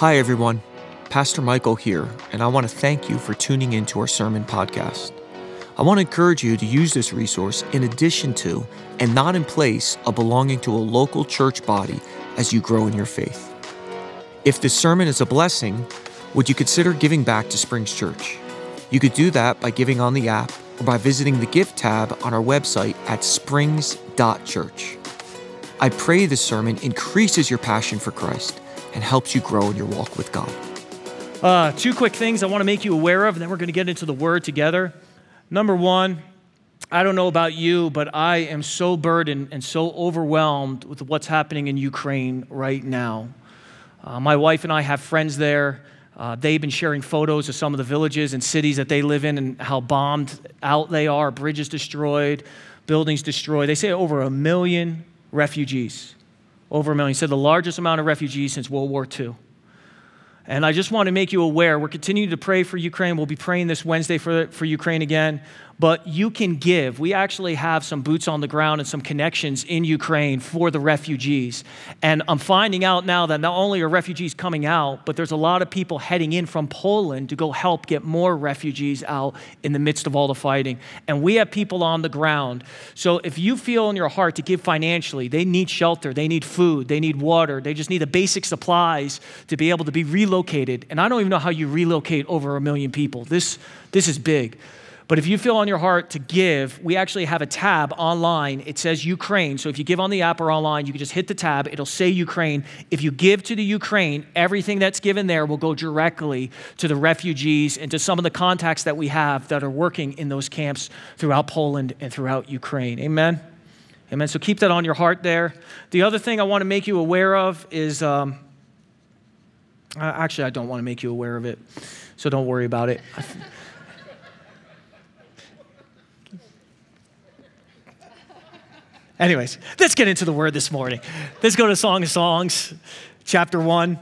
Hi, everyone. Pastor Michael here, and I want to thank you for tuning into our sermon podcast. I want to encourage you to use this resource in addition to, and not in place of belonging to a local church body as you grow in your faith. If this sermon is a blessing, would you consider giving back to Springs Church? You could do that by giving on the app or by visiting the gift tab on our website at springs.church. I pray this sermon increases your passion for Christ and helps you grow in your walk with God. Uh, two quick things I want to make you aware of, and then we're going to get into the word together. Number one, I don't know about you, but I am so burdened and so overwhelmed with what's happening in Ukraine right now. Uh, my wife and I have friends there. Uh, they've been sharing photos of some of the villages and cities that they live in and how bombed out they are, bridges destroyed, buildings destroyed. They say over a million refugees over a million. He said the largest amount of refugees since World War II. And I just want to make you aware, we're continuing to pray for Ukraine. We'll be praying this Wednesday for, for Ukraine again but you can give. We actually have some boots on the ground and some connections in Ukraine for the refugees. And I'm finding out now that not only are refugees coming out, but there's a lot of people heading in from Poland to go help get more refugees out in the midst of all the fighting. And we have people on the ground. So if you feel in your heart to give financially, they need shelter, they need food, they need water, they just need the basic supplies to be able to be relocated. And I don't even know how you relocate over a million people. This, this is big. But if you feel on your heart to give, we actually have a tab online. It says Ukraine. So if you give on the app or online, you can just hit the tab. It'll say Ukraine. If you give to the Ukraine, everything that's given there will go directly to the refugees and to some of the contacts that we have that are working in those camps throughout Poland and throughout Ukraine. Amen. Amen. So keep that on your heart there. The other thing I want to make you aware of is um, actually, I don't want to make you aware of it. So don't worry about it. Anyways, let's get into the word this morning. Let's go to Song of Songs, chapter one.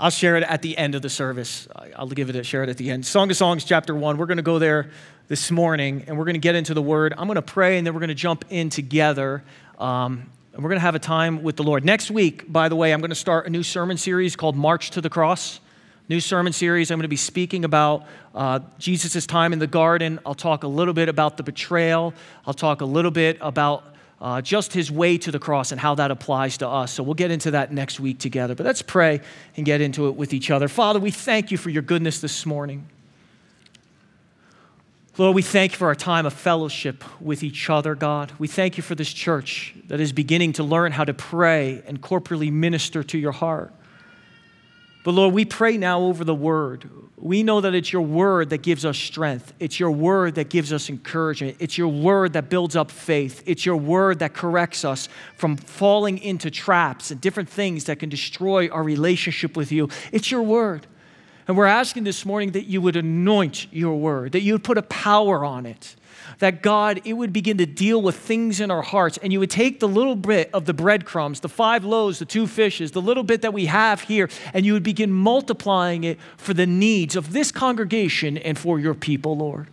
I'll share it at the end of the service. I'll give it a share it at the end. Song of Songs, chapter one. We're going to go there this morning and we're going to get into the word. I'm going to pray and then we're going to jump in together. Um, and we're going to have a time with the Lord. Next week, by the way, I'm going to start a new sermon series called March to the Cross. New sermon series. I'm going to be speaking about uh, Jesus' time in the garden. I'll talk a little bit about the betrayal. I'll talk a little bit about uh, just his way to the cross and how that applies to us. So we'll get into that next week together. But let's pray and get into it with each other. Father, we thank you for your goodness this morning. Lord, we thank you for our time of fellowship with each other, God. We thank you for this church that is beginning to learn how to pray and corporately minister to your heart. But Lord, we pray now over the word. We know that it's your word that gives us strength. It's your word that gives us encouragement. It's your word that builds up faith. It's your word that corrects us from falling into traps and different things that can destroy our relationship with you. It's your word. And we're asking this morning that you would anoint your word, that you would put a power on it, that God, it would begin to deal with things in our hearts. And you would take the little bit of the breadcrumbs, the five loaves, the two fishes, the little bit that we have here, and you would begin multiplying it for the needs of this congregation and for your people, Lord.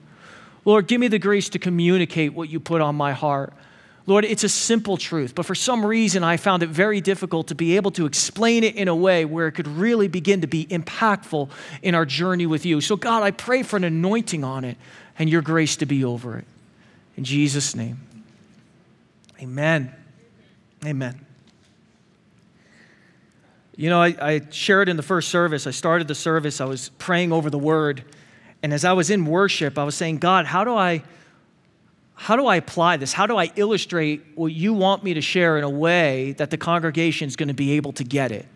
Lord, give me the grace to communicate what you put on my heart. Lord, it's a simple truth, but for some reason I found it very difficult to be able to explain it in a way where it could really begin to be impactful in our journey with you. So, God, I pray for an anointing on it and your grace to be over it. In Jesus' name. Amen. Amen. You know, I, I, shared in the first service, I started the service, I was praying over the word. And as I was in worship, I was saying, God, how do I how do I apply this? How do I illustrate what you want me to share in a way that the congregation is going to be able to get it?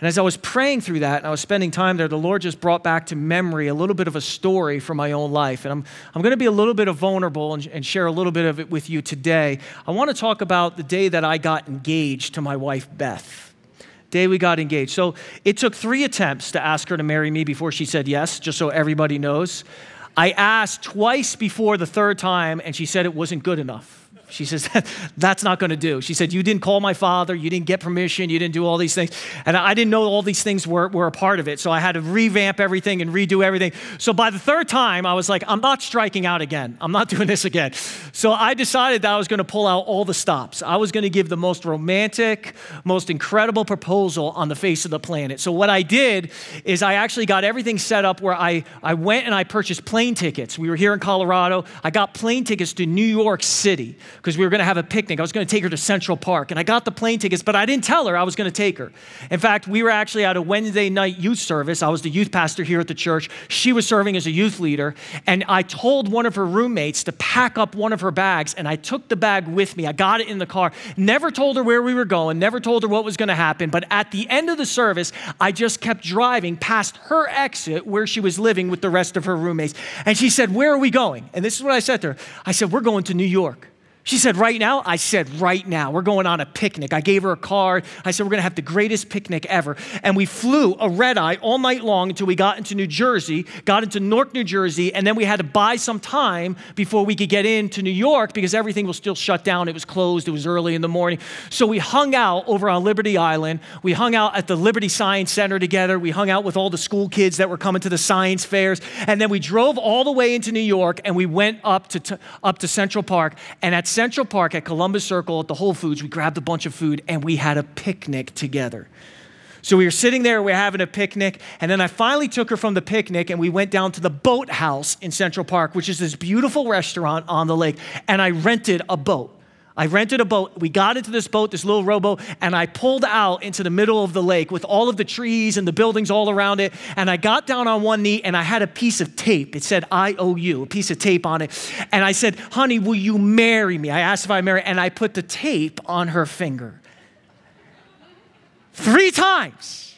And as I was praying through that and I was spending time there, the Lord just brought back to memory a little bit of a story from my own life. And I'm, I'm going to be a little bit of vulnerable and, and share a little bit of it with you today. I want to talk about the day that I got engaged to my wife, Beth. Day we got engaged. So it took three attempts to ask her to marry me before she said yes, just so everybody knows. I asked twice before the third time, and she said it wasn't good enough. She says, That's not going to do. She said, You didn't call my father. You didn't get permission. You didn't do all these things. And I didn't know all these things were, were a part of it. So I had to revamp everything and redo everything. So by the third time, I was like, I'm not striking out again. I'm not doing this again. So I decided that I was going to pull out all the stops. I was going to give the most romantic, most incredible proposal on the face of the planet. So what I did is I actually got everything set up where I, I went and I purchased plane tickets. We were here in Colorado. I got plane tickets to New York City because we were going to have a picnic. I was going to take her to Central Park, and I got the plane tickets, but I didn't tell her I was going to take her. In fact, we were actually at a Wednesday night youth service. I was the youth pastor here at the church. She was serving as a youth leader, and I told one of her roommates to pack up one of her bags, and I took the bag with me. I got it in the car. Never told her where we were going, never told her what was going to happen, but at the end of the service, I just kept driving past her exit where she was living with the rest of her roommates. And she said, Where are we going? And this is what I said to her I said, We're going to New York. She said, Right now? I said, Right now. We're going on a picnic. I gave her a card. I said, We're going to have the greatest picnic ever. And we flew a red eye all night long until we got into New Jersey, got into Newark, New Jersey, and then we had to buy some time before we could get into New York because everything was still shut down. It was closed. It was early in the morning. So we hung out over on Liberty Island. We hung out at the Liberty Science Center together. We hung out with all the school kids that were coming to the science fairs. And then we drove all the way into New York and we went up to, up to Central Park. And at Central Park at Columbus Circle at the Whole Foods, we grabbed a bunch of food and we had a picnic together. So we were sitting there, we are having a picnic, and then I finally took her from the picnic and we went down to the Boathouse in Central Park, which is this beautiful restaurant on the lake, and I rented a boat. I rented a boat. We got into this boat, this little rowboat, and I pulled out into the middle of the lake with all of the trees and the buildings all around it. And I got down on one knee and I had a piece of tape. It said I owe you, a piece of tape on it. And I said, honey, will you marry me? I asked if I marry, and I put the tape on her finger. Three times.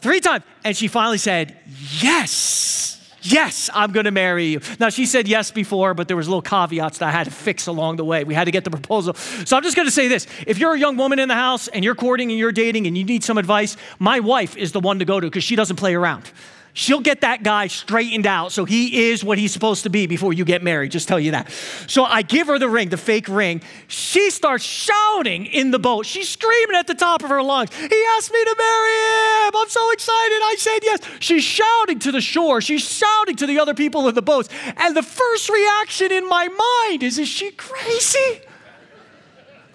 Three times. And she finally said, yes. Yes, I'm going to marry you. Now, she said yes before, but there was little caveats that I had to fix along the way. We had to get the proposal. So I'm just going to say this. If you're a young woman in the house and you're courting and you're dating and you need some advice, my wife is the one to go to because she doesn't play around. She'll get that guy straightened out so he is what he's supposed to be before you get married, just tell you that. So I give her the ring, the fake ring. She starts shouting in the boat. She's screaming at the top of her lungs. He asked me to marry him. I'm so excited. I said yes. She's shouting to the shore. She's shouting to the other people in the boats. And the first reaction in my mind is, is she crazy?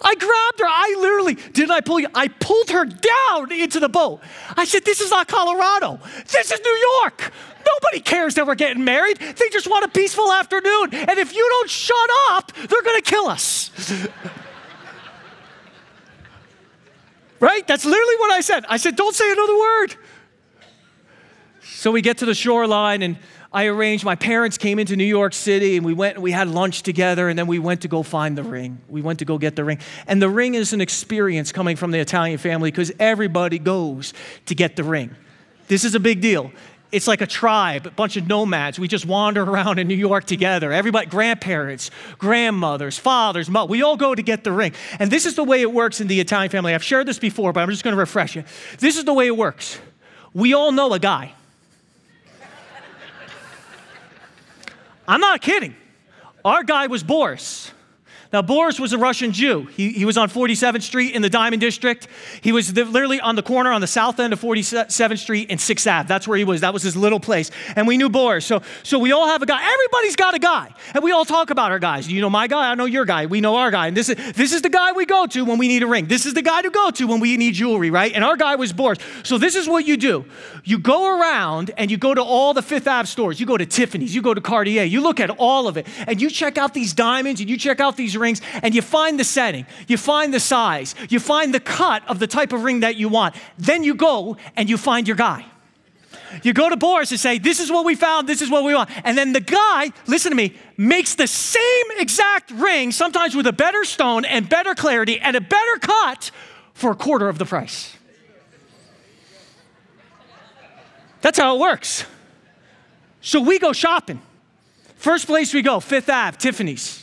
I grabbed her. I literally, didn't I pull you? I pulled her down into the boat. I said, This is not Colorado. This is New York. Nobody cares that we're getting married. They just want a peaceful afternoon. And if you don't shut up, they're going to kill us. right? That's literally what I said. I said, Don't say another word. So we get to the shoreline and I arranged, my parents came into New York City and we went and we had lunch together and then we went to go find the ring. We went to go get the ring. And the ring is an experience coming from the Italian family because everybody goes to get the ring. This is a big deal. It's like a tribe, a bunch of nomads. We just wander around in New York together. Everybody, grandparents, grandmothers, fathers, mothers, we all go to get the ring. And this is the way it works in the Italian family. I've shared this before, but I'm just going to refresh you. This is the way it works. We all know a guy I'm not kidding. Our guy was Boris. Now, Boris was a Russian Jew. He, he was on 47th Street in the Diamond District. He was the, literally on the corner on the south end of 47th Street and 6th Ave. That's where he was. That was his little place. And we knew Boris. So, so we all have a guy. Everybody's got a guy. And we all talk about our guys. You know my guy, I know your guy. We know our guy. And this is, this is the guy we go to when we need a ring. This is the guy to go to when we need jewelry, right? And our guy was Boris. So this is what you do you go around and you go to all the Fifth Ave stores. You go to Tiffany's, you go to Cartier, you look at all of it, and you check out these diamonds and you check out these rings and you find the setting, you find the size, you find the cut of the type of ring that you want. Then you go and you find your guy. You go to Boris and say, This is what we found, this is what we want. And then the guy, listen to me, makes the same exact ring, sometimes with a better stone and better clarity and a better cut for a quarter of the price. That's how it works. So we go shopping. First place we go, Fifth Ave, Tiffany's.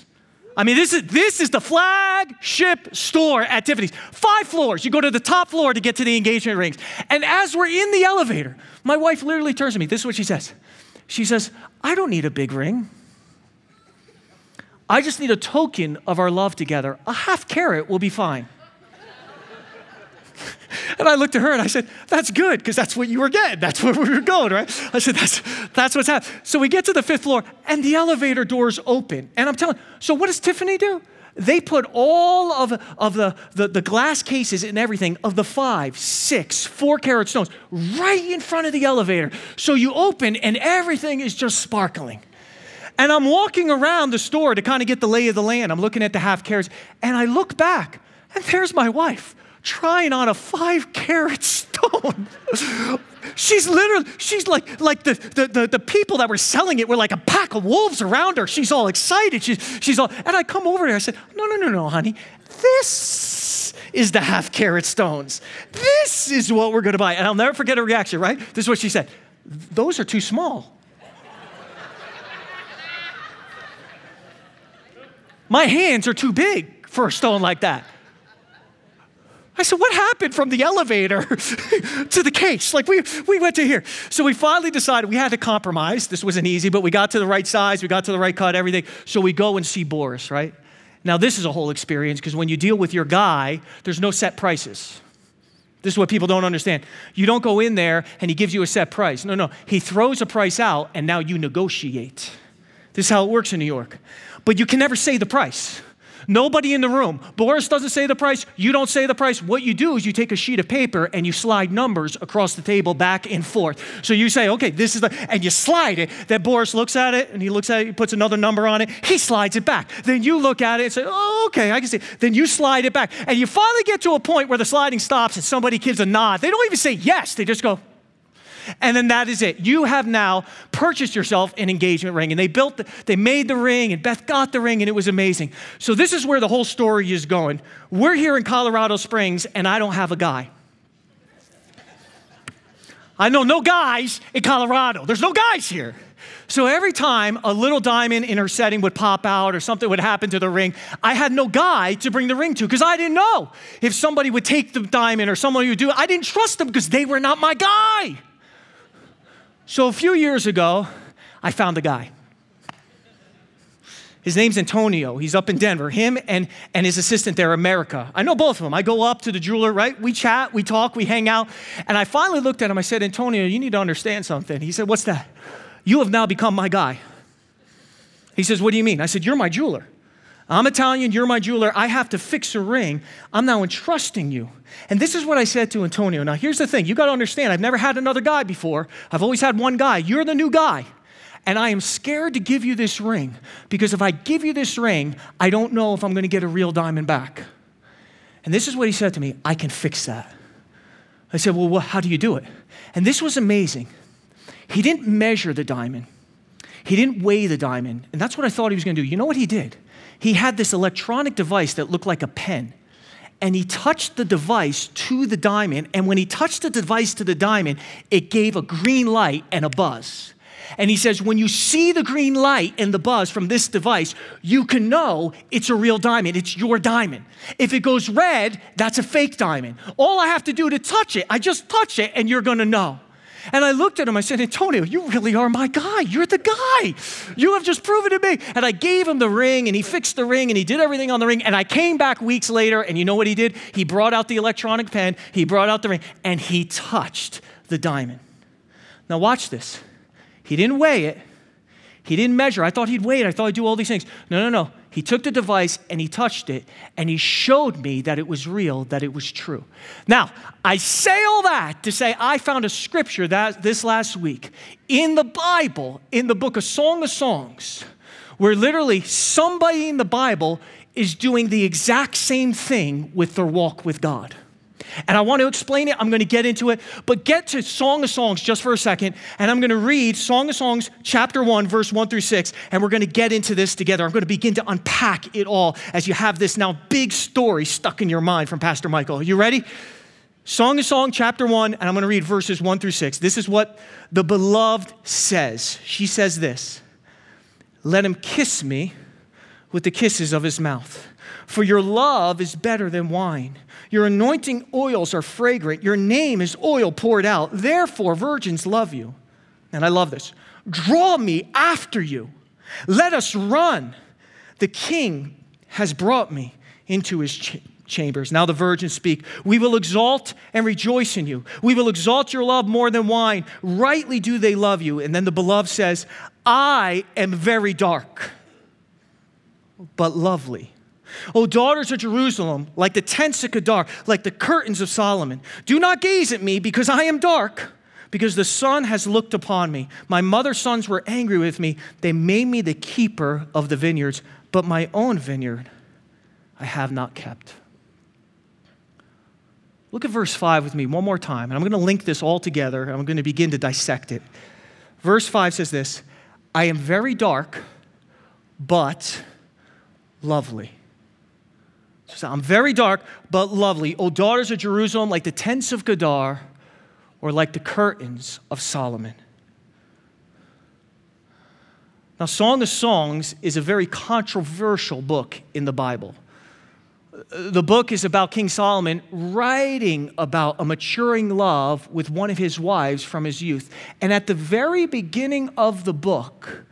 I mean, this is, this is the flagship store at Tiffany's. Five floors. You go to the top floor to get to the engagement rings. And as we're in the elevator, my wife literally turns to me. This is what she says. She says, I don't need a big ring. I just need a token of our love together. A half carat will be fine. And I looked at her and I said, That's good, because that's what you were getting. That's where we were going, right? I said, That's, that's what's happening. So we get to the fifth floor and the elevator doors open. And I'm telling so what does Tiffany do? They put all of, of the, the, the glass cases and everything of the five, six, four carat stones right in front of the elevator. So you open and everything is just sparkling. And I'm walking around the store to kind of get the lay of the land. I'm looking at the half carats and I look back and there's my wife trying on a five carat stone. she's literally, she's like, like the, the, the, the, people that were selling it were like a pack of wolves around her. She's all excited. She's, she's all, and I come over there. I said, no, no, no, no, honey. This is the half carat stones. This is what we're going to buy. And I'll never forget her reaction, right? This is what she said. Those are too small. My hands are too big for a stone like that. I said, What happened from the elevator to the case? Like, we, we went to here. So we finally decided we had to compromise. This wasn't easy, but we got to the right size, we got to the right cut, everything. So we go and see Boris, right? Now, this is a whole experience because when you deal with your guy, there's no set prices. This is what people don't understand. You don't go in there and he gives you a set price. No, no. He throws a price out and now you negotiate. This is how it works in New York. But you can never say the price. Nobody in the room. Boris doesn't say the price. You don't say the price. What you do is you take a sheet of paper and you slide numbers across the table back and forth. So you say, okay, this is the, and you slide it. Then Boris looks at it and he looks at it, he puts another number on it. He slides it back. Then you look at it and say, oh, okay, I can see. Then you slide it back. And you finally get to a point where the sliding stops and somebody gives a nod. They don't even say yes. They just go, and then that is it. You have now purchased yourself an engagement ring. And they built, the, they made the ring, and Beth got the ring, and it was amazing. So this is where the whole story is going. We're here in Colorado Springs, and I don't have a guy. I know no guys in Colorado. There's no guys here. So every time a little diamond in her setting would pop out or something would happen to the ring, I had no guy to bring the ring to because I didn't know if somebody would take the diamond or someone would do it. I didn't trust them because they were not my guy. So a few years ago, I found a guy. His name's Antonio. He's up in Denver. Him and, and his assistant there, America. I know both of them. I go up to the jeweler, right? We chat, we talk, we hang out. And I finally looked at him. I said, Antonio, you need to understand something. He said, What's that? You have now become my guy. He says, What do you mean? I said, You're my jeweler. I'm Italian, you're my jeweler. I have to fix a ring. I'm now entrusting you. And this is what I said to Antonio. Now, here's the thing you got to understand, I've never had another guy before. I've always had one guy. You're the new guy. And I am scared to give you this ring because if I give you this ring, I don't know if I'm going to get a real diamond back. And this is what he said to me I can fix that. I said, Well, how do you do it? And this was amazing. He didn't measure the diamond, he didn't weigh the diamond. And that's what I thought he was going to do. You know what he did? He had this electronic device that looked like a pen. And he touched the device to the diamond. And when he touched the device to the diamond, it gave a green light and a buzz. And he says, when you see the green light and the buzz from this device, you can know it's a real diamond. It's your diamond. If it goes red, that's a fake diamond. All I have to do to touch it, I just touch it and you're gonna know. And I looked at him, I said, Antonio, you really are my guy. You're the guy. You have just proven to me. And I gave him the ring, and he fixed the ring, and he did everything on the ring. And I came back weeks later, and you know what he did? He brought out the electronic pen, he brought out the ring, and he touched the diamond. Now, watch this. He didn't weigh it, he didn't measure. I thought he'd weigh it, I thought he'd do all these things. No, no, no. He took the device and he touched it and he showed me that it was real, that it was true. Now, I say all that to say I found a scripture that this last week in the Bible, in the book of Song of Songs, where literally somebody in the Bible is doing the exact same thing with their walk with God. And I want to explain it. I'm going to get into it. But get to Song of Songs just for a second. And I'm going to read Song of Songs, chapter 1, verse 1 through 6. And we're going to get into this together. I'm going to begin to unpack it all as you have this now big story stuck in your mind from Pastor Michael. Are you ready? Song of Song, chapter 1, and I'm going to read verses 1 through 6. This is what the beloved says. She says this Let him kiss me with the kisses of his mouth, for your love is better than wine your anointing oils are fragrant. Your name is oil poured out. Therefore, virgins love you. And I love this. Draw me after you. Let us run. The king has brought me into his ch- chambers. Now the virgins speak. We will exalt and rejoice in you. We will exalt your love more than wine. Rightly do they love you. And then the beloved says, I am very dark, but lovely. O daughters of Jerusalem, like the tents of Kedar, like the curtains of Solomon, do not gaze at me because I am dark, because the sun has looked upon me. My mother's sons were angry with me. They made me the keeper of the vineyards, but my own vineyard I have not kept. Look at verse 5 with me one more time, and I'm going to link this all together, I'm going to begin to dissect it. Verse 5 says this I am very dark, but lovely. So I'm very dark, but lovely. O daughters of Jerusalem, like the tents of Kedar, or like the curtains of Solomon. Now, Song of Songs is a very controversial book in the Bible. The book is about King Solomon writing about a maturing love with one of his wives from his youth. And at the very beginning of the book,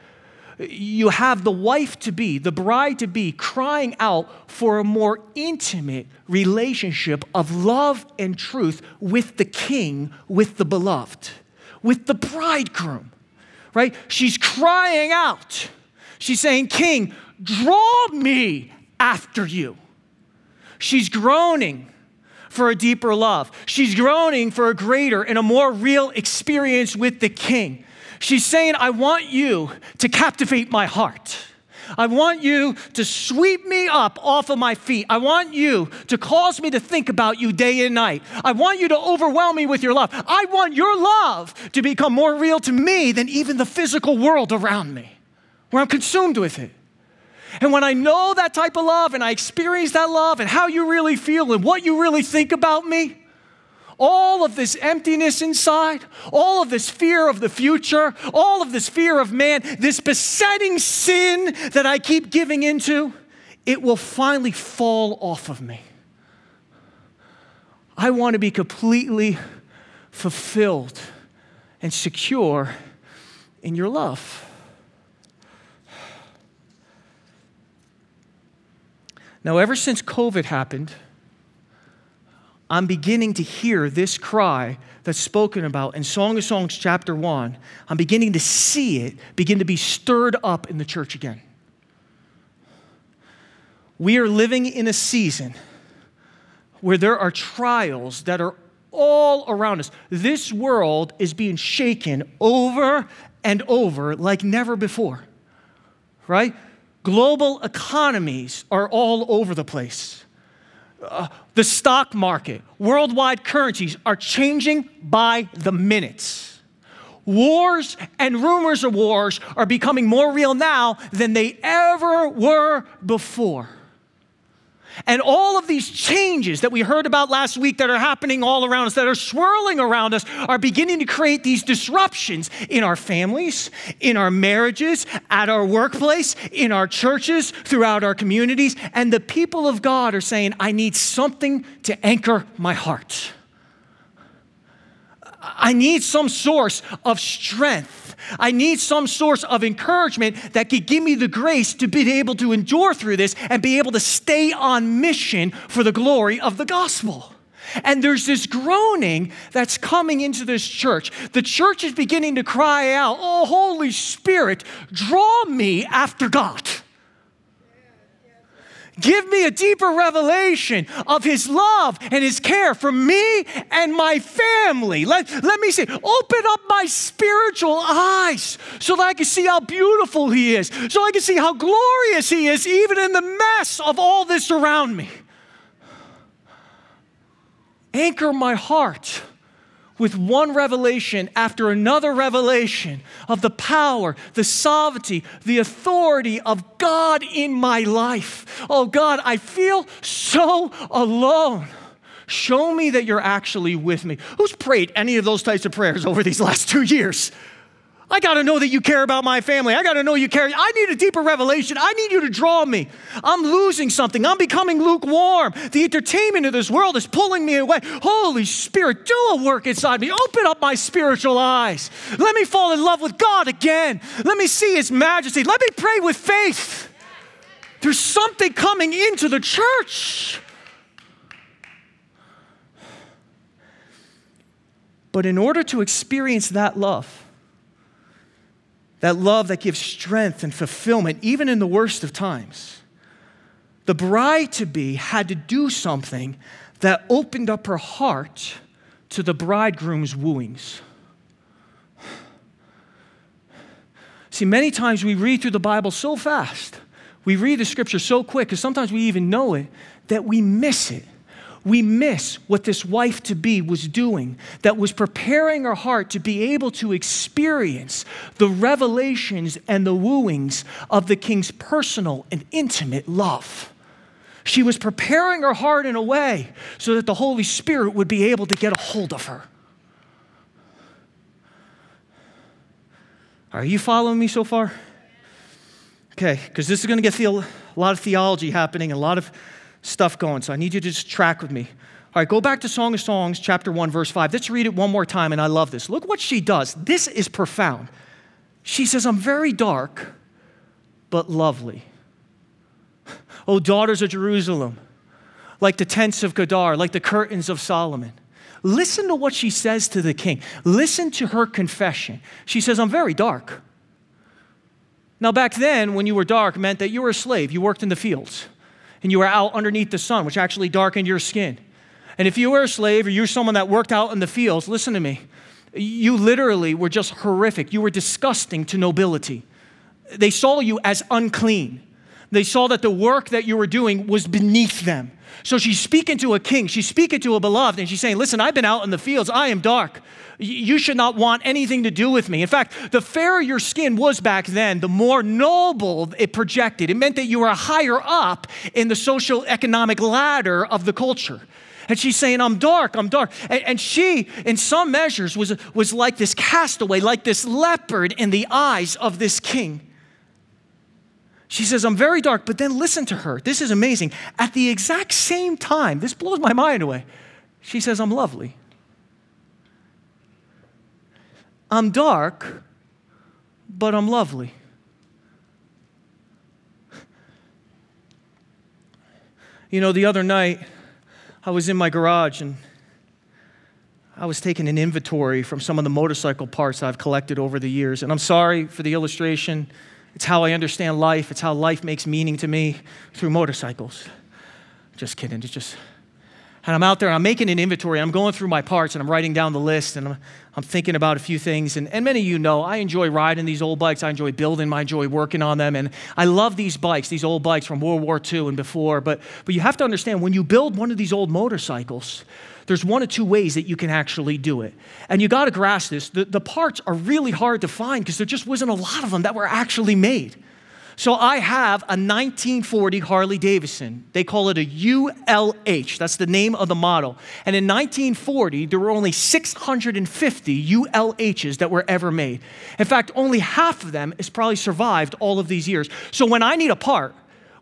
you have the wife to be, the bride to be, crying out for a more intimate relationship of love and truth with the king, with the beloved, with the bridegroom, right? She's crying out. She's saying, King, draw me after you. She's groaning for a deeper love. She's groaning for a greater and a more real experience with the king. She's saying, I want you to captivate my heart. I want you to sweep me up off of my feet. I want you to cause me to think about you day and night. I want you to overwhelm me with your love. I want your love to become more real to me than even the physical world around me, where I'm consumed with it. And when I know that type of love and I experience that love and how you really feel and what you really think about me, all of this emptiness inside, all of this fear of the future, all of this fear of man, this besetting sin that I keep giving into, it will finally fall off of me. I want to be completely fulfilled and secure in your love. Now, ever since COVID happened, I'm beginning to hear this cry that's spoken about in Song of Songs, chapter 1. I'm beginning to see it begin to be stirred up in the church again. We are living in a season where there are trials that are all around us. This world is being shaken over and over like never before, right? Global economies are all over the place uh, the stock market, worldwide currencies are changing by the minutes. Wars and rumors of wars are becoming more real now than they ever were before. And all of these changes that we heard about last week that are happening all around us, that are swirling around us, are beginning to create these disruptions in our families, in our marriages, at our workplace, in our churches, throughout our communities. And the people of God are saying, I need something to anchor my heart. I need some source of strength I need some source of encouragement that could give me the grace to be able to endure through this and be able to stay on mission for the glory of the gospel. And there's this groaning that's coming into this church. The church is beginning to cry out, Oh, Holy Spirit, draw me after God. Give me a deeper revelation of His love and His care for me and my family. Let, let me say, open up my spiritual eyes so that I can see how beautiful He is, so I can see how glorious He is, even in the mess of all this around me. Anchor my heart with one revelation after another revelation of the power, the sovereignty, the authority of God in my life. Oh God, I feel so alone. Show me that you're actually with me. Who's prayed any of those types of prayers over these last two years? I got to know that you care about my family. I got to know you care. I need a deeper revelation. I need you to draw me. I'm losing something. I'm becoming lukewarm. The entertainment of this world is pulling me away. Holy Spirit, do a work inside me. Open up my spiritual eyes. Let me fall in love with God again. Let me see His majesty. Let me pray with faith. There's something coming into the church. But in order to experience that love, that love that gives strength and fulfillment, even in the worst of times, the bride to be had to do something that opened up her heart to the bridegroom's wooings. See, many times we read through the Bible so fast, we read the scripture so quick, because sometimes we even know it, that we miss it we miss what this wife to be was doing, that was preparing her heart to be able to experience the revelations and the wooings of the king's personal and intimate love. She was preparing her heart in a way so that the Holy Spirit would be able to get a hold of her. Are you following me so far? Okay, because this is going to get a lot of theology happening, a lot of stuff going. So I need you to just track with me. All right, go back to Song of Songs, chapter 1, verse 5. Let's read it one more time, and I love this. Look what she does. This is profound. She says, I'm very dark, but lovely. Oh, daughters of Jerusalem, like the tents of Kedar, like the curtains of Solomon. Listen to what she says to the king. Listen to her confession. She says, I'm very dark. Now, back then, when you were dark, meant that you were a slave. You worked in the fields and you were out underneath the sun, which actually darkened your skin. And if you were a slave or you're someone that worked out in the fields, listen to me, you literally were just horrific. You were disgusting to nobility. They saw you as unclean. They saw that the work that you were doing was beneath them. So she's speaking to a king, she's speaking to a beloved, and she's saying, Listen, I've been out in the fields, I am dark. You should not want anything to do with me. In fact, the fairer your skin was back then, the more noble it projected. It meant that you were higher up in the social economic ladder of the culture. And she's saying, I'm dark, I'm dark. And, and, she, in some measures, was, was like this castaway, like this leopard in the eyes of this king. She says, I'm very dark, but then listen to her. This is amazing. At the exact same time, this blows my mind away. She says, I'm lovely. I'm dark, but I'm lovely. You know, the other night, I was in my garage and I was taking an inventory from some of the motorcycle parts I've collected over the years. And I'm sorry for the illustration. It's how I understand life. It's how life makes meaning to me through motorcycles. Just kidding. It's just and I'm out there and I'm making an inventory. I'm going through my parts and I'm writing down the list and I'm, I'm thinking about a few things. And, and many of you know I enjoy riding these old bikes. I enjoy building them. I enjoy working on them. And I love these bikes, these old bikes from World War II and before. But, but you have to understand when you build one of these old motorcycles, there's one of two ways that you can actually do it. And you got to grasp this. The, the parts are really hard to find because there just wasn't a lot of them that were actually made. So I have a 1940 Harley Davidson. They call it a ULH. That's the name of the model. And in 1940, there were only 650 ULHs that were ever made. In fact, only half of them has probably survived all of these years. So when I need a part,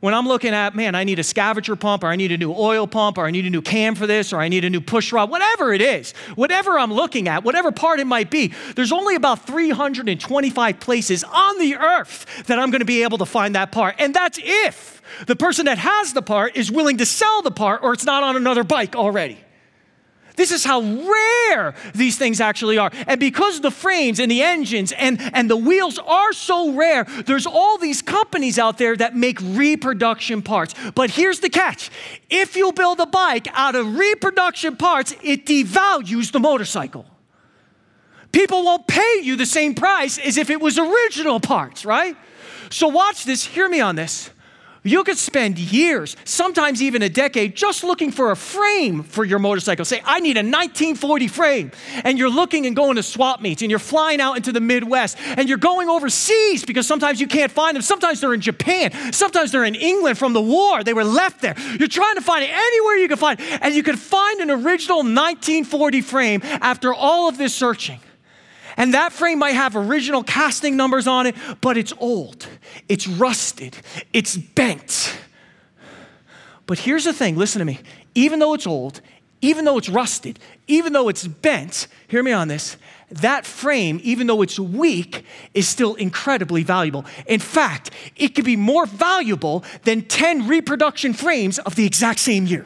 when I'm looking at, man, I need a scavenger pump, or I need a new oil pump, or I need a new cam for this, or I need a new push rod, whatever it is, whatever I'm looking at, whatever part it might be, there's only about 325 places on the earth that I'm gonna be able to find that part. And that's if the person that has the part is willing to sell the part or it's not on another bike already. This is how rare these things actually are. And because the frames and the engines and, and the wheels are so rare, there's all these companies out there that make reproduction parts. But here's the catch if you build a bike out of reproduction parts, it devalues the motorcycle. People won't pay you the same price as if it was original parts, right? So, watch this, hear me on this. You could spend years, sometimes even a decade, just looking for a frame for your motorcycle. Say, I need a 1940 frame. And you're looking and going to swap meets and you're flying out into the Midwest and you're going overseas because sometimes you can't find them. Sometimes they're in Japan. Sometimes they're in England from the war. They were left there. You're trying to find it anywhere you can find it. And you can find an original 1940 frame after all of this searching. And that frame might have original casting numbers on it, but it's old, it's rusted, it's bent. But here's the thing listen to me. Even though it's old, even though it's rusted, even though it's bent, hear me on this, that frame, even though it's weak, is still incredibly valuable. In fact, it could be more valuable than 10 reproduction frames of the exact same year.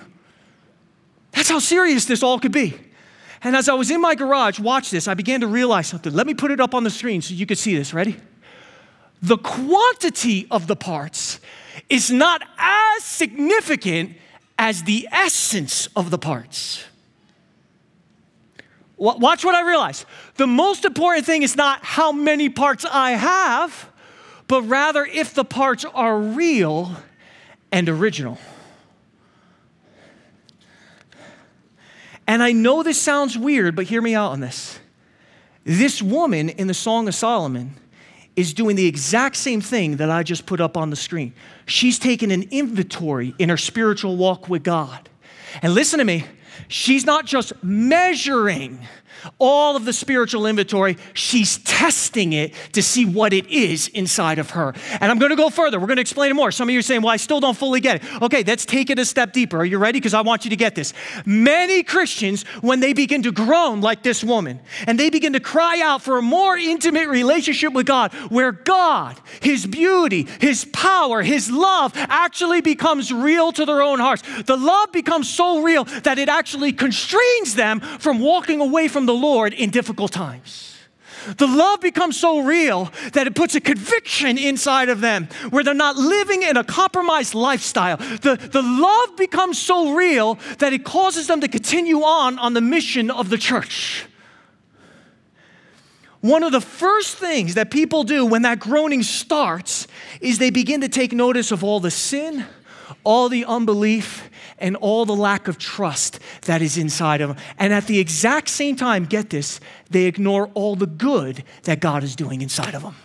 That's how serious this all could be. And as I was in my garage, watch this, I began to realize something. Let me put it up on the screen so you could see this. Ready? The quantity of the parts is not as significant as the essence of the parts. Watch what I realized. The most important thing is not how many parts I have, but rather if the parts are real and original. And I know this sounds weird, but hear me out on this. This woman in the Song of Solomon is doing the exact same thing that I just put up on the screen. She's taking an inventory in her spiritual walk with God. And listen to me, she's not just measuring all of the spiritual inventory, she's testing it to see what it is inside of her. And I'm going to go further. We're going to explain it more. Some of you are saying, well, I still don't fully get it. Okay, let's take it a step deeper. Are you ready? Because I want you to get this. Many Christians, when they begin to groan like this woman, and they begin to cry out for a more intimate relationship with God, where God, His beauty, His power, His love actually becomes real to their own hearts. The love becomes so real that it actually constrains them from walking away from the Lord in difficult times. The love becomes so real that it puts a conviction inside of them where they're not living in a compromised lifestyle. The, the love becomes so real that it causes them to continue on on the mission of the church. One of the first things that people do when that groaning starts is they begin to take notice of all the sin, all the unbelief, and all the lack of trust that is inside of them. And at the exact same time, get this, they ignore all the good that God is doing inside of them.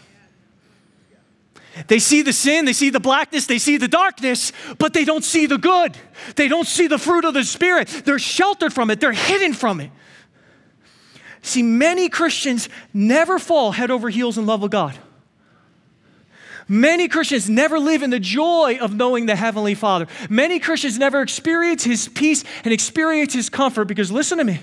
They see the sin, they see the blackness, they see the darkness, but they don't see the good. They don't see the fruit of the Spirit. They're sheltered from it, they're hidden from it. See, many Christians never fall head over heels in love with God. Many Christians never live in the joy of knowing the Heavenly Father. Many Christians never experience His peace and experience His comfort because, listen to me,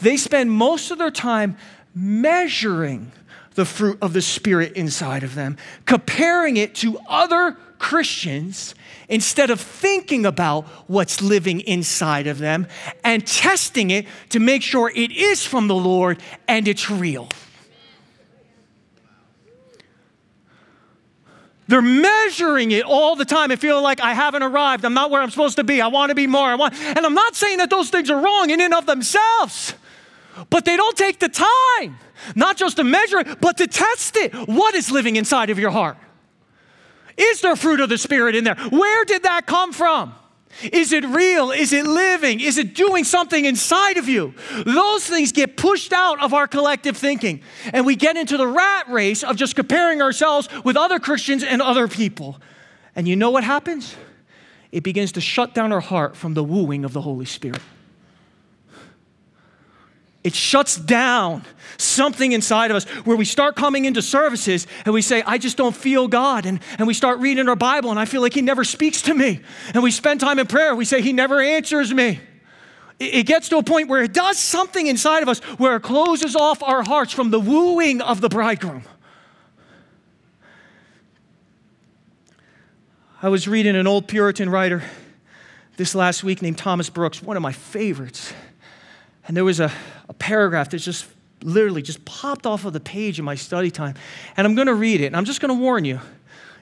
they spend most of their time measuring the fruit of the Spirit inside of them, comparing it to other Christians instead of thinking about what's living inside of them and testing it to make sure it is from the Lord and it's real. They're measuring it all the time and feeling like I haven't arrived. I'm not where I'm supposed to be. I want to be more. I want, and I'm not saying that those things are wrong in and of themselves, but they don't take the time, not just to measure it, but to test it. What is living inside of your heart? Is there fruit of the Spirit in there? Where did that come from? Is it real? Is it living? Is it doing something inside of you? Those things get pushed out of our collective thinking. And we get into the rat race of just comparing ourselves with other Christians and other people. And you know what happens? It begins to shut down our heart from the wooing of the Holy Spirit. It shuts down something inside of us where we start coming into services and we say, I just don't feel God. And, and we start reading our Bible and I feel like He never speaks to me. And we spend time in prayer. We say, He never answers me. It, it gets to a point where it does something inside of us where it closes off our hearts from the wooing of the bridegroom. I was reading an old Puritan writer this last week named Thomas Brooks, one of my favorites. And there was a, a paragraph that just literally just popped off of the page in my study time. And I'm going to read it. And I'm just going to warn you.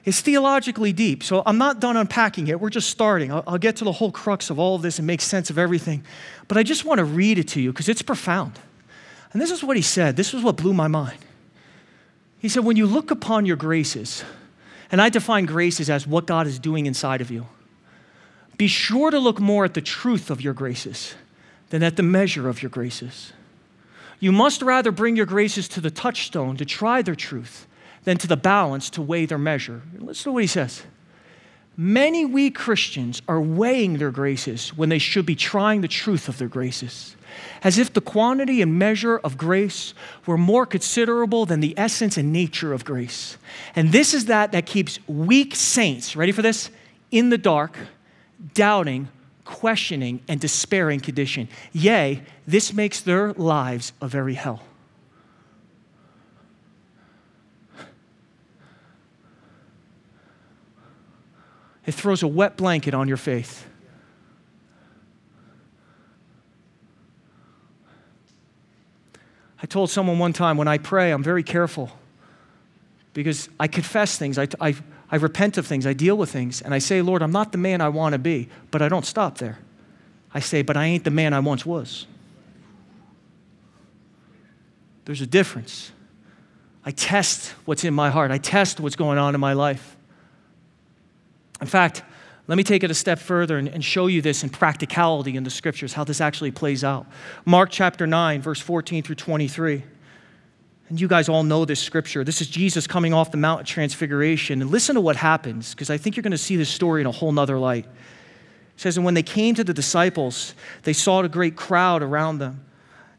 It's theologically deep, so I'm not done unpacking it. We're just starting. I'll, I'll get to the whole crux of all of this and make sense of everything. But I just want to read it to you because it's profound. And this is what he said. This was what blew my mind. He said, When you look upon your graces, and I define graces as what God is doing inside of you, be sure to look more at the truth of your graces than at the measure of your graces. You must rather bring your graces to the touchstone to try their truth than to the balance to weigh their measure. Listen to what he says. Many weak Christians are weighing their graces when they should be trying the truth of their graces, as if the quantity and measure of grace were more considerable than the essence and nature of grace. And this is that that keeps weak saints, ready for this, in the dark, doubting questioning, and despairing condition. Yea, this makes their lives a very hell. It throws a wet blanket on your faith. I told someone one time when I pray, I'm very careful because I confess things, I, I, I repent of things, I deal with things, and I say, Lord, I'm not the man I want to be, but I don't stop there. I say, but I ain't the man I once was. There's a difference. I test what's in my heart, I test what's going on in my life. In fact, let me take it a step further and, and, show you this in practicality in the scriptures, how this actually plays out. Mark chapter 9, verse 14 through 23. And you guys all know this scripture. This is Jesus coming off the Mount of Transfiguration. And listen to what happens, because I think you're going to see this story in a whole nother light. It says, And when they came to the disciples, they saw a great crowd around them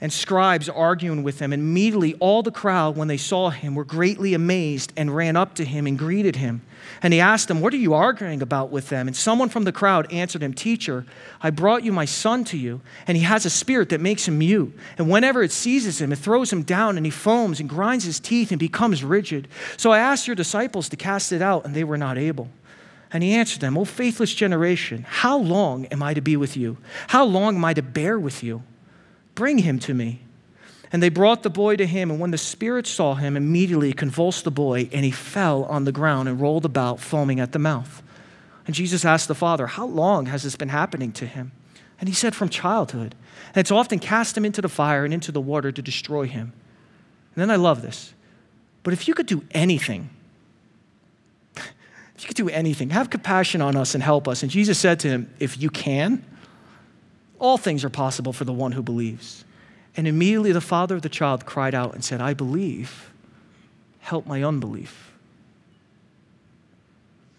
and scribes arguing with him. And immediately all the crowd, when they saw him, were greatly amazed and ran up to him and greeted him. And he asked them, What are you arguing about with them? And someone from the crowd answered him, Teacher, I brought you my son to you, and he has a spirit that makes him mute. And whenever it seizes him, it throws him down, and he foams and grinds his teeth and becomes rigid. So I asked your disciples to cast it out, and they were not able. And he answered them, O faithless generation, how long am I to be with you? How long am I to bear with you? Bring him to me. And they brought the boy to him, and when the spirit saw him, immediately convulsed the boy, and he fell on the ground and rolled about, foaming at the mouth. And Jesus asked the father, How long has this been happening to him? And he said, From childhood. And it's often cast him into the fire and into the water to destroy him. And then I love this. But if you could do anything, if you could do anything, have compassion on us and help us. And Jesus said to him, If you can, all things are possible for the one who believes. And immediately the father of the child cried out and said, I believe. Help my unbelief.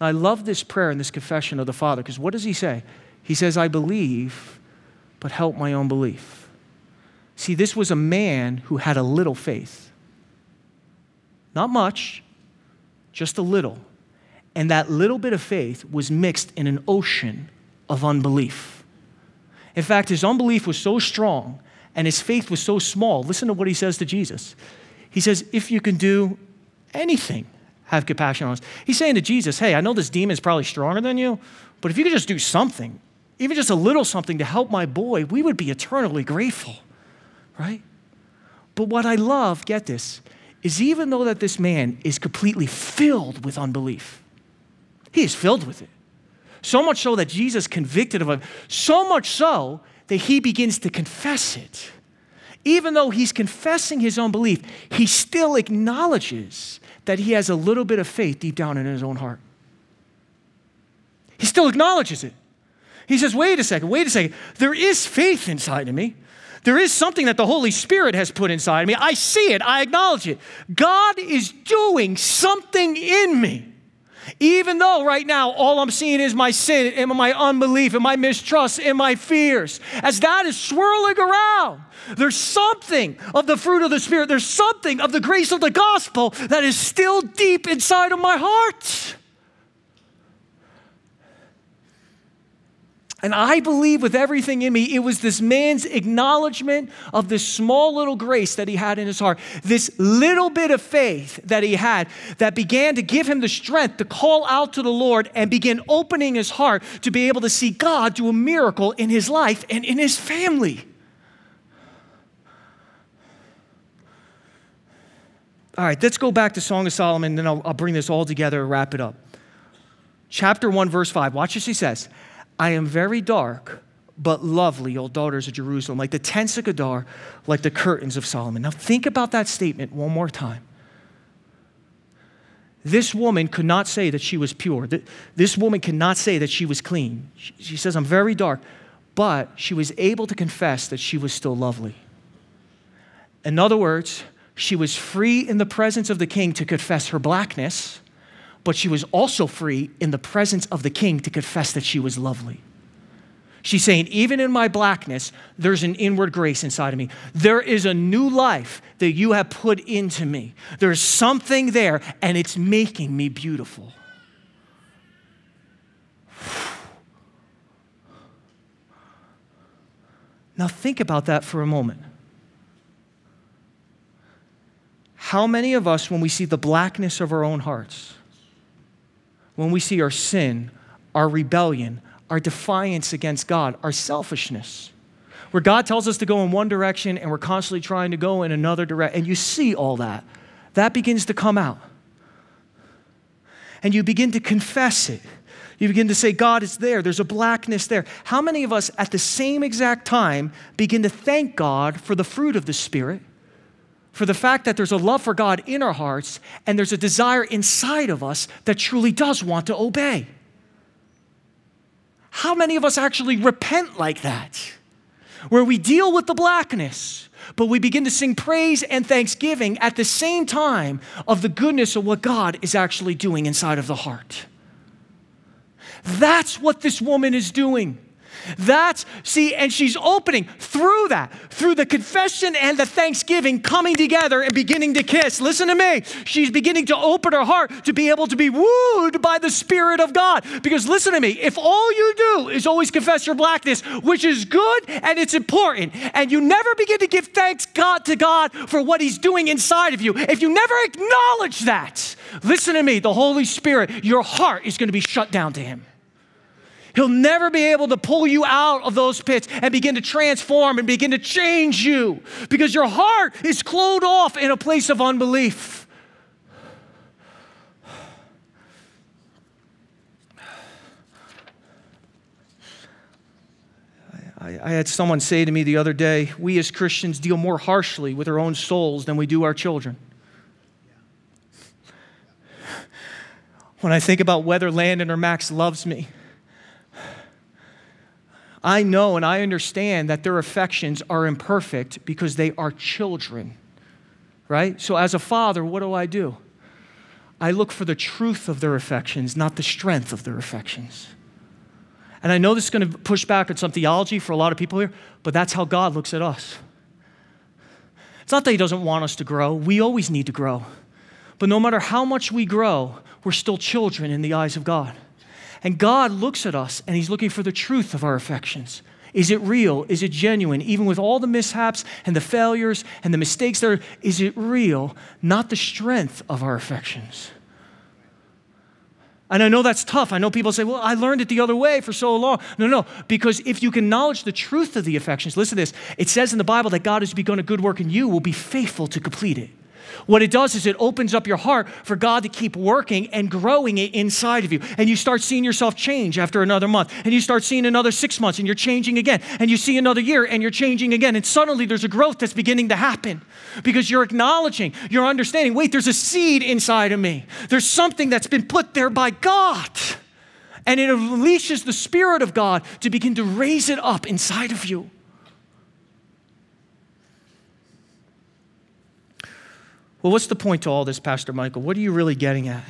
I love this prayer and this confession of the father because what does he say? He says, I believe, but help my unbelief. See, this was a man who had a little faith. Not much, just a little. And that little bit of faith was mixed in an ocean of unbelief. In fact, his unbelief was so strong and his faith was so small. Listen to what he says to Jesus. He says, If you can do anything, have compassion on us. He's saying to Jesus, Hey, I know this demon is probably stronger than you, but if you could just do something, even just a little something to help my boy, we would be eternally grateful, right? But what I love, get this, is even though that this man is completely filled with unbelief, he is filled with it. So much so that Jesus convicted of it. So much so that he begins to confess it. Even though he's confessing his own belief, he still acknowledges that he has a little bit of faith deep down in his own heart. He still acknowledges it. He says, wait a second, wait a second. There is faith inside of me. There is something that the Holy Spirit has put inside of me. I see it, I acknowledge it. God is doing something in me. Even though right now all I'm seeing is my sin and my unbelief and my mistrust and my fears, as that is swirling around, there's something of the fruit of the Spirit, there's something of the grace of the gospel that is still deep inside of my heart. And I believe with everything in me, it was this man's acknowledgement of this small little grace that he had in his heart, this little bit of faith that he had that began to give him the strength to call out to the Lord and begin opening his heart to be able to see God do a miracle in his life and in his family. All right, let's go back to Song of Solomon, and then I'll, I'll bring this all together and wrap it up. Chapter 1, verse 5. Watch what she says. I am very dark, but lovely, O daughters of Jerusalem, like the tents of Kedar, like the curtains of Solomon. Now think about that statement one more time. This woman could not say that she was pure. This woman cannot say that she was clean. She says, I'm very dark, but she was able to confess that she was still lovely. In other words, she was free in the presence of the king to confess her blackness but she was also free in the presence of the king to confess that she was lovely. She's saying, even in my blackness, there's an inward grace inside of me. There is a new life that you have put into me. There's something there, and it's making me beautiful. Now, think about that for a moment. How many of us, when we see the blackness of our own hearts, when we see our sin, our rebellion, our defiance against God, our selfishness, where God tells us to go in one direction and we're constantly trying to go in another direction, and you see all that, that begins to come out. And you begin to confess it. You begin to say, God is there. There's a blackness there. How many of us at the same exact time begin to thank God for the fruit of the Spirit, for the fact that there's a love for God in our hearts, and there's a desire inside of us that truly does want to obey? How many of us actually repent like that? Where we deal with the blackness, but we begin to sing praise and thanksgiving at the same time of the goodness of what God is actually doing inside of the heart. That's what this woman is doing. That's, see, and she's opening through that, through the confession and the thanksgiving coming together and beginning to kiss. Listen to me. She's beginning to open her heart to be able to be wooed by the Spirit of God. Because listen to me, if all you do is always confess your blackness, which is good and it's important, and you never begin to give thanks God to God for what He's doing inside of you, if you never acknowledge that, listen to me, the Holy Spirit, your heart is going to be shut down to Him. He'll never be able to pull you out of those pits and begin to transform and begin to change you because your heart is closed off in a place of unbelief. I, I had someone say to me the other day, we as Christians deal more harshly with our own souls than we do our children. When I think about whether Landon or Max loves me, I know and I understand that their affections are imperfect because they are children, right? So, as a father, what do I do? I look for the truth of their affections, not the strength of their affections. And I know this is going to push back on some theology for a lot of people here, but that's how God looks at us. It's not that He doesn't want us to grow, we always need to grow. But no matter how much we grow, we're still children in the eyes of God. And God looks at us and He's looking for the truth of our affections. Is it real? Is it genuine? Even with all the mishaps and the failures and the mistakes there, is it real? Not the strength of our affections. And I know that's tough. I know people say, well, I learned it the other way for so long. No, no, because if you can acknowledge the truth of the affections, listen to this. It says in the Bible that God has begun a good work in you, will be faithful to complete it. What it does is it opens up your heart for God to keep working and growing it inside of you. And you start seeing yourself change after another month. And you start seeing another six months and you're changing again. And you see another year and you're changing again. And suddenly there's a growth that's beginning to happen because you're acknowledging, you're understanding wait, there's a seed inside of me. There's something that's been put there by God. And it unleashes the Spirit of God to begin to raise it up inside of you. Well, what's the point to all this, Pastor Michael? What are you really getting at?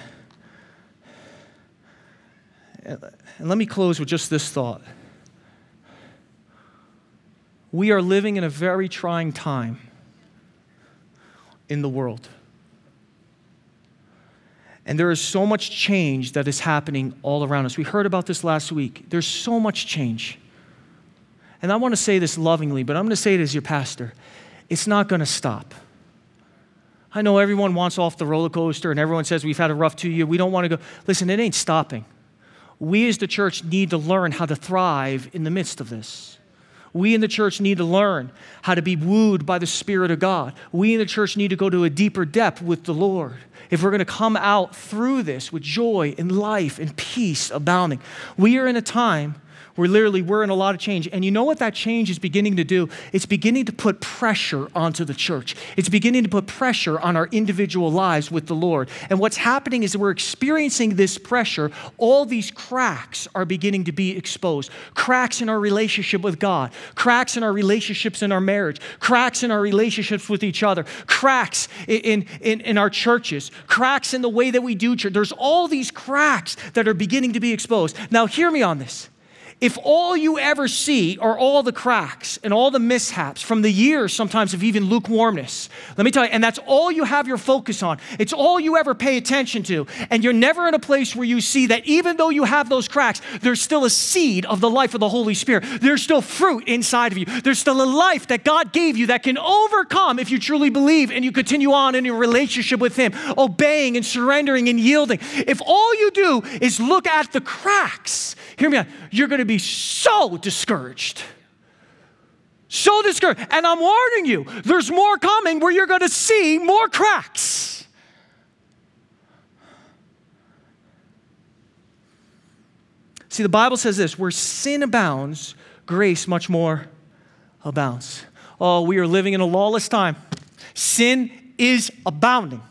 And let me close with just this thought. We are living in a very trying time in the world. And there is so much change that is happening all around us. We heard about this last week. There's so much change. And I want to say this lovingly, but I'm going to say it as your pastor. It's not going to stop. I know everyone wants off the roller coaster and everyone says we've had a rough two years. We don't want to go. Listen, it ain't stopping. We as the church need to learn how to thrive in the midst of this. We in the church need to learn how to be wooed by the Spirit of God. We in the church need to go to a deeper depth with the Lord. If we're going to come out through this with joy and life and peace abounding, we are in a time we're literally, we're in a lot of change. And you know what that change is beginning to do? It's beginning to put pressure onto the church. It's beginning to put pressure on our individual lives with the Lord. And what's happening is we're experiencing this pressure. All these cracks are beginning to be exposed. Cracks in our relationship with God, cracks in our relationships in our marriage, cracks in our relationships with each other, cracks in, in, in our churches, cracks in the way that we do church. There's all these cracks that are beginning to be exposed. Now, hear me on this if all you ever see are all the cracks and all the mishaps from the years sometimes of even lukewarmness, let me tell you, and that's all you have your focus on, it's all you ever pay attention to, and you're never in a place where you see that even though you have those cracks, there's still a seed of the life of the Holy Spirit. There's still fruit inside of you. There's still a life that God gave you that can overcome if you truly believe and you continue on in your relationship with Him, obeying and surrendering and yielding. If all you do is look at the cracks, hear me out, you're going to be so discouraged. So discouraged. And I'm warning you, there's more coming where you're going to see more cracks. See, the Bible says this where sin abounds, grace much more abounds. Oh, we are living in a lawless time. Sin is abounding.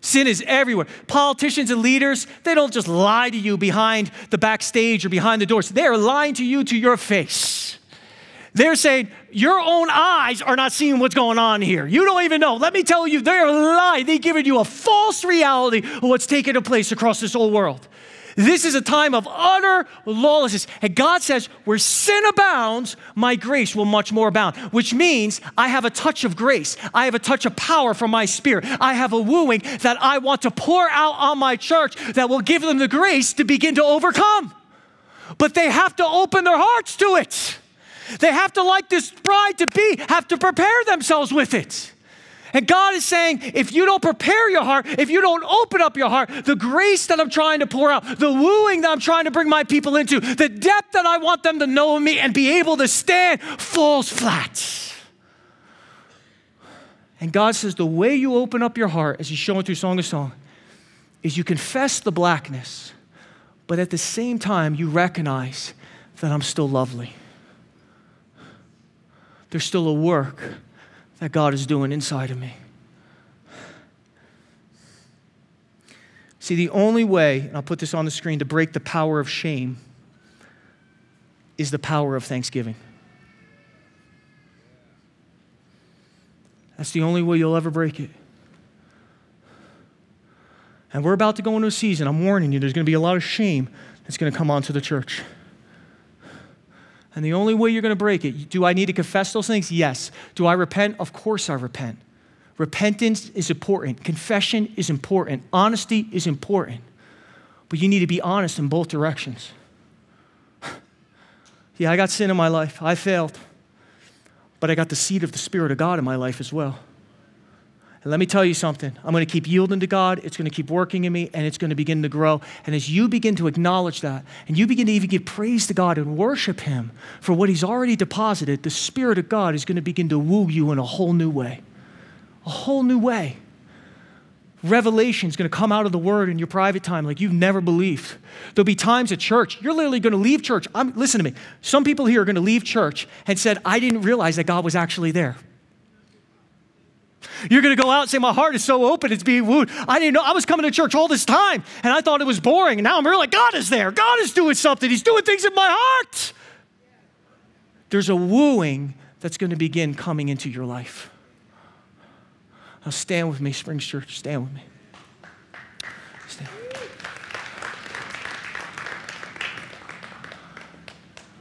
Sin is everywhere. Politicians and leaders, they don't just lie to you behind the backstage or behind the doors. They are lying to you to your face. They're saying, Your own eyes are not seeing what's going on here. You don't even know. Let me tell you, they're lying. They've given you a false reality of what's taking place across this whole world. This is a time of utter lawlessness. And God says, where sin abounds, my grace will much more abound, which means I have a touch of grace. I have a touch of power from my spirit. I have a wooing that I want to pour out on my church that will give them the grace to begin to overcome. But they have to open their hearts to it. They have to, like this bride to be, have to prepare themselves with it. And God is saying, if you don't prepare your heart, if you don't open up your heart, the grace that I'm trying to pour out, the wooing that I'm trying to bring my people into, the depth that I want them to know of me and be able to stand falls flat. And God says, the way you open up your heart, as He's showing through Song of Song, is you confess the blackness, but at the same time, you recognize that I'm still lovely. There's still a work that God is doing inside of me. See, the only way, and I'll put this on the screen, to break the power of shame is the power of thanksgiving. That's the only way you'll ever break it. And we're about to go into a season, I'm warning you, there's going to be a lot of shame that's going to come onto the church. And the only way you're going to break it, do I need to confess those things? Yes. Do I repent? Of course I repent. Repentance is important. Confession is important. Honesty is important. But you need to be honest in both directions. yeah, I got sin in my life. I failed. But I got the seed of the Spirit of God in my life as well. And let me tell you something. I'm going to keep yielding to God. It's going to keep working in me, and it's going to begin to grow. And as you begin to acknowledge that, and you begin to even give praise to God and worship Him for what He's already deposited, the Spirit of God is going to begin to woo you in a whole new way. A whole new way. Revelation is going to come out of the Word in your private time like you've never believed. There'll be times at church, you're literally going to leave church. I'm, listen to me. Some people here are going to leave church and said, I didn't realize that God was actually there. You're going to go out and say, My heart is so open, it's being wooed. I didn't know. I was coming to church all this time and I thought it was boring. And now I'm really, like, God is there. God is doing something. He's doing things in my heart. There's a wooing that's going to begin coming into your life. Now, stand with me, Springs Church. Stand with me. Stand.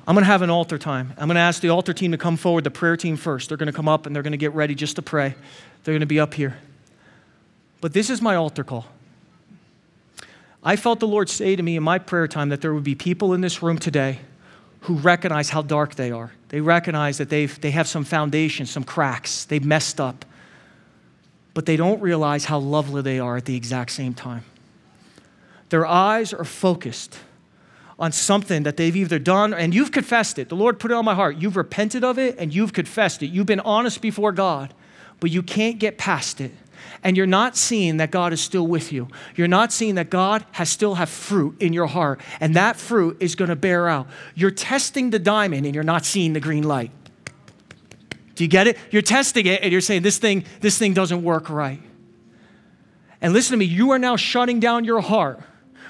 I'm going to have an altar time. I'm going to ask the altar team to come forward, the prayer team first. They're going to come up and they're going to get ready just to pray. They're going to be up here. But this is my altar call. I felt the Lord say to me in my prayer time that there would be people in this room today who recognize how dark they are. They recognize that they've, they have some foundation, some cracks, they've messed up, but they don't realize how lovely they are at the exact same time. Their eyes are focused on something that they've either done and you've confessed it. The Lord put it on my heart. You've repented of it and you've confessed it. You've been honest before God but you can't get past it. And you're not seeing that God is still with you. You're not seeing that God has still have fruit in your heart, and that fruit is going to bear out. You're testing the diamond and you're not seeing the green light. Do you get it? You're testing it and you're saying this thing this thing doesn't work right. And listen to me, you are now shutting down your heart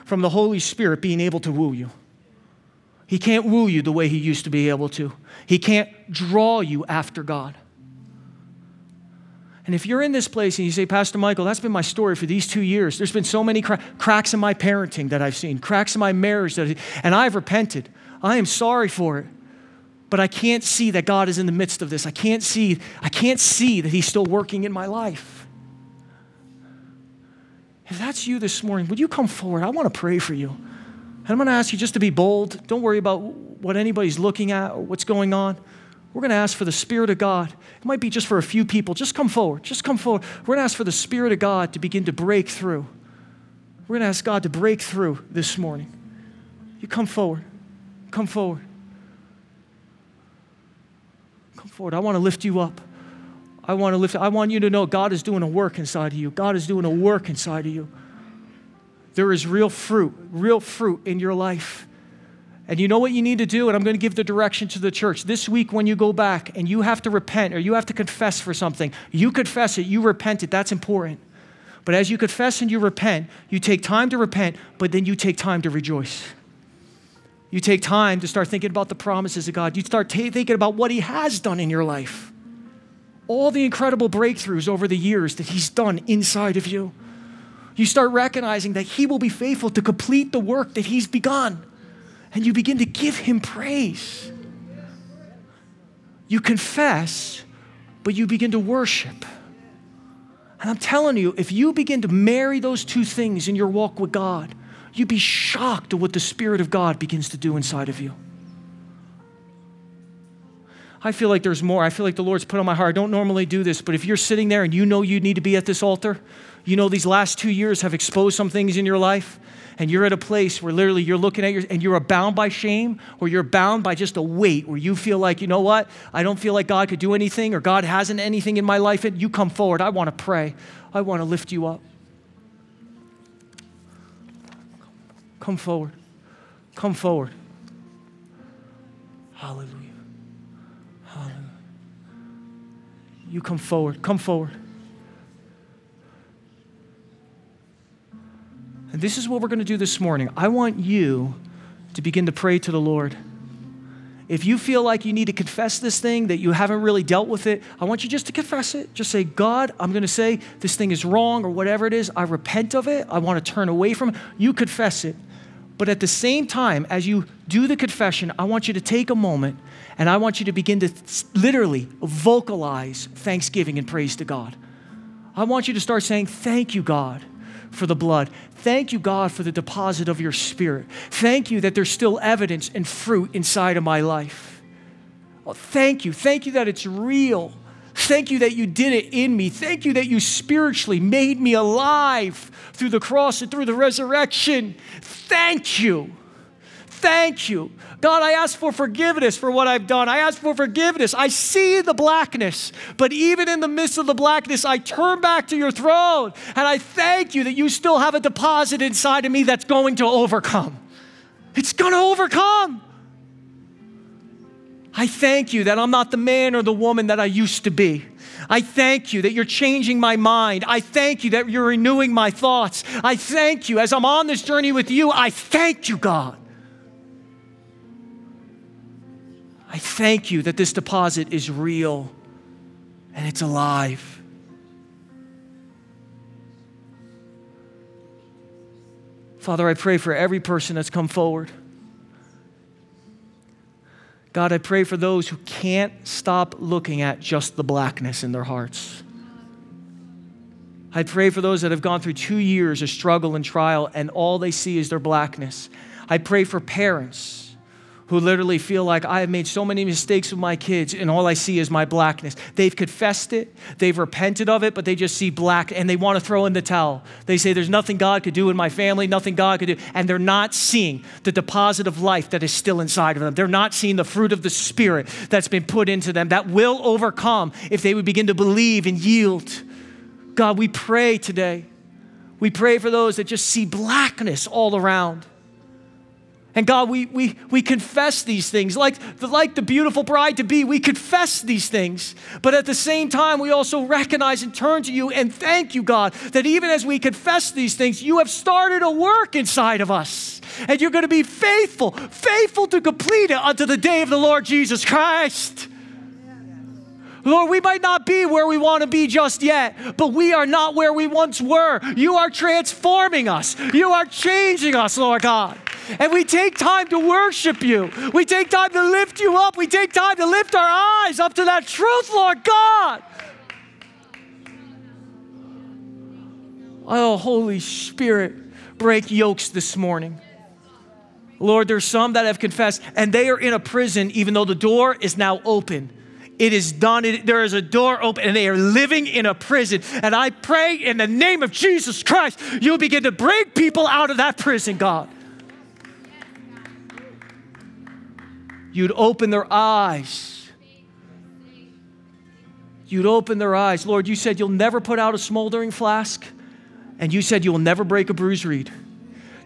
from the Holy Spirit being able to woo you. He can't woo you the way he used to be able to. He can't draw you after God. And if you're in this place and you say, Pastor Michael, that's been my story for these two years. There's been so many cra- cracks in my parenting that I've seen, cracks in my marriage, that, and I've repented. I am sorry for it. But I can't see that God is in the midst of this. I can't see, I can't see that He's still working in my life. If that's you this morning, would you come forward? I want to pray for you. And I'm going to ask you just to be bold. Don't worry about what anybody's looking at or what's going on. We're going to ask for the Spirit of God. It might be just for a few people. Just come forward. Just come forward. We're going to ask for the Spirit of God to begin to break through. We're going to ask God to break through this morning. You come forward. Come forward. Come forward. I want to lift you up. I want to lift I want you to know God is doing a work inside of you. God is doing a work inside of you. There is real fruit, real fruit in your life. And you know what you need to do? And I'm going to give the direction to the church. This week, when you go back and you have to repent or you have to confess for something, you confess it, you repent it. That's important. But as you confess and you repent, you take time to repent, but then you take time to rejoice. You take time to start thinking about the promises of God. You start t- thinking about what He has done in your life. All the incredible breakthroughs over the years that He's done inside of you. You start recognizing that He will be faithful to complete the work that He's begun and you begin to give Him praise. You confess, but you begin to worship. And I'm telling you, if you begin to marry those two things in your walk with God, you'd be shocked at what the Spirit of God begins to do inside of you. I feel like there's more. I feel like the Lord's put on my heart. I don't normally do this, but if you're sitting there and you know you need to be at this altar, you know these last two years have exposed some things in your life, and you're at a place where literally you're looking at your and you're bound by shame or you're bound by just a weight where you feel like, you know what? I don't feel like God could do anything or God hasn't anything in my life, and you come forward. I want to pray. I want to lift you up. Come forward. Come forward. Hallelujah. Hallelujah. You come forward. Come forward. And this is what we're going to do this morning. I want you to begin to pray to the Lord. If you feel like you need to confess this thing, that you haven't really dealt with it, I want you just to confess it. Just say, God, I'm going to say this thing is wrong or whatever it is. I repent of it. I want to turn away from it. You confess it. But at the same time, as you do the confession, I want you to take a moment and I want you to begin to literally vocalize thanksgiving and praise to God. I want you to start saying, Thank you, God for the blood. Thank you, God, for the deposit of your spirit. Thank you that there's still evidence and fruit inside of my life. Oh, thank you. Thank you that it's real. Thank you that you did it in me. Thank you that you spiritually made me alive through the cross and through the resurrection. Thank you. Thank you. God, I ask for forgiveness for what I've done. I ask for forgiveness. I see the blackness, but even in the midst of the blackness, I turn back to your throne and I thank you that you still have a deposit inside of me that's going to overcome. It's going to overcome. I thank you that I'm not the man or the woman that I used to be. I thank you that you're changing my mind. I thank you that you're renewing my thoughts. I thank you as I'm on this journey with you. I thank you, God. I thank you that this deposit is real and it's alive. Father, I pray for every person that's come forward. God, I pray for those who can't stop looking at just the blackness in their hearts. I pray for those that have gone through two years of struggle and trial and all they see is their blackness. I pray for parents who literally feel like I have made so many mistakes with my kids and all I see is my blackness. They've confessed it, they've repented of it, but they just see black and they want to throw in the towel. They say, There's nothing God could do in my family, nothing God could do. And they're not seeing the deposit of life that is still inside of them. They're not seeing the fruit of the Spirit that's been put into them that will overcome if they would begin to believe and yield. God, we pray today. We pray for those that just see blackness all around. And God, we, we, we confess these things. Like the, like the beautiful bride to be, we confess these things. But at the same time, we also recognize and turn to you and thank you, God, that even as we confess these things, you have started a work inside of us. And you're going to be faithful, faithful to complete it unto the day of the Lord Jesus Christ. Lord, we might not be where we want to be just yet, but we are not where we once were. You are transforming us, you are changing us, Lord God. And we take time to worship you. We take time to lift you up. We take time to lift our eyes up to that truth, Lord God. Oh, Holy Spirit, break yokes this morning. Lord, there's some that have confessed and they are in a prison even though the door is now open. It is done. It, there is a door open, and they are living in a prison. And I pray in the name of Jesus Christ, you'll begin to bring people out of that prison, God. You'd open their eyes. You'd open their eyes. Lord, you said you'll never put out a smoldering flask, and you said you will never break a bruised reed.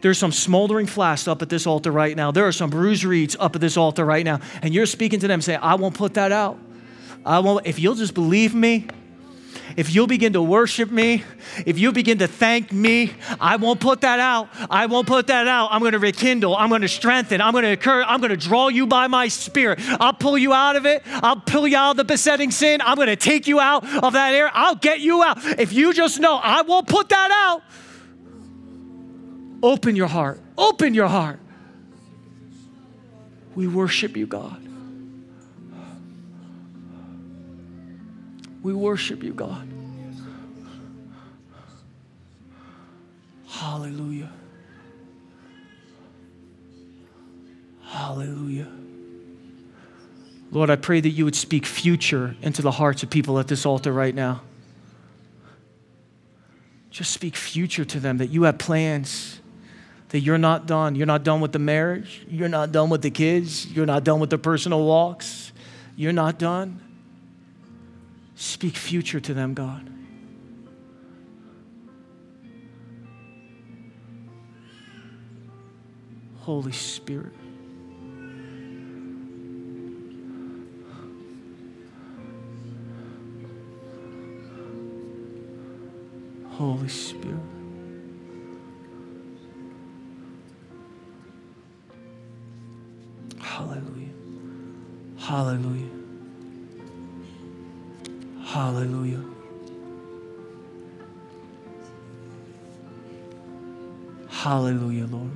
There's some smoldering flasks up at this altar right now. There are some bruised reeds up at this altar right now. And you're speaking to them saying, I won't put that out. I won't, if you'll just believe me, if you'll begin to worship me, if you begin to thank me, I won't put that out. I won't put that out. I'm going to rekindle. I'm going to strengthen. I'm going to encourage. I'm going to draw you by my spirit. I'll pull you out of it. I'll pull you out of the besetting sin. I'm going to take you out of that area. I'll get you out. If you just know, I won't put that out. Open your heart. Open your heart. We worship you, God. We worship you, God. Hallelujah. Hallelujah. Lord, I pray that you would speak future into the hearts of people at this altar right now. Just speak future to them that you have plans, that you're not done. You're not done with the marriage. You're not done with the kids. You're not done with the personal walks. You're not done. Speak future to them, God. Holy Spirit. Holy Spirit. Hallelujah. Hallelujah. Hallelujah. Hallelujah, Lord.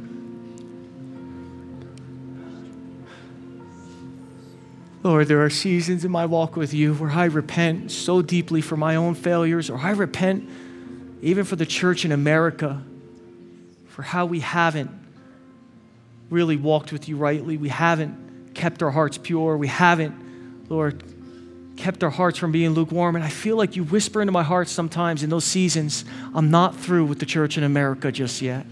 Lord, there are seasons in my walk with you where I repent so deeply for my own failures, or I repent even for the church in America for how we haven't really walked with you rightly. We haven't kept our hearts pure. We haven't, Lord, kept our hearts from being lukewarm. And I feel like you whisper into my heart sometimes in those seasons, I'm not through with the church in America just yet.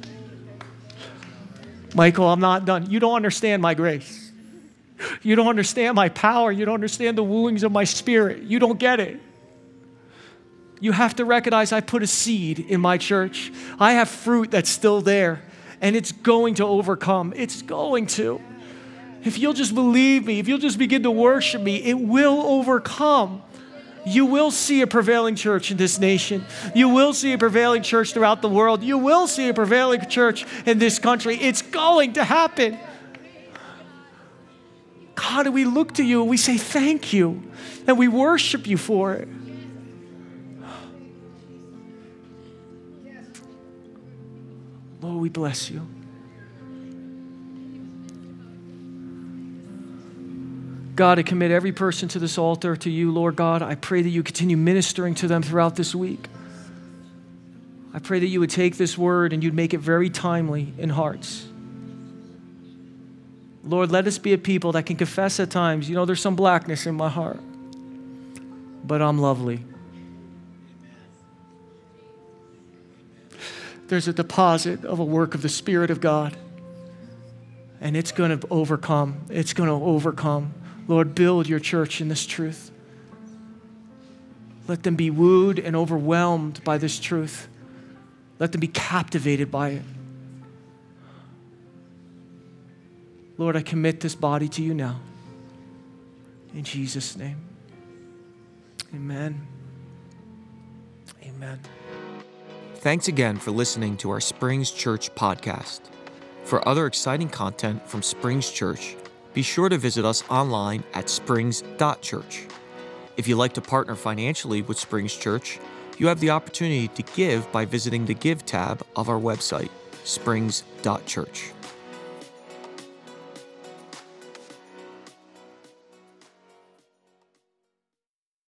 Michael, I'm not done. You don't understand my grace. You don't understand my power. You don't understand the wooings of my spirit. You don't get it. You have to recognize I put a seed in my church. I have fruit that's still there, and it's going to overcome. It's going to. If you'll just believe me, if you'll just begin to worship me, it will overcome. You will see a prevailing church in this nation. You will see a prevailing church throughout the world. You will see a prevailing church in this country. It's going to happen. God, we look to you and we say thank you and we worship you for it. Lord, we bless you. God, I commit every person to this altar to you, Lord God. I pray that you continue ministering to them throughout this week. I pray that you would take this word and you'd make it very timely in hearts. Lord, let us be a people that can confess at times, you know, there's some blackness in my heart, but I'm lovely. There's a deposit of a work of the Spirit of God, and it's going to overcome. It's going to overcome. Lord, build your church in this truth. Let them be wooed and overwhelmed by this truth. Let them be captivated by it. Lord, I commit this body to you now. In Jesus' name. Amen. Amen. Thanks again for listening to our Springs Church podcast. For other exciting content from Springs Church, be sure to visit us online at springs.church. If you'd like to partner financially with Springs Church, you have the opportunity to give by visiting the Give tab of our website, springs.church.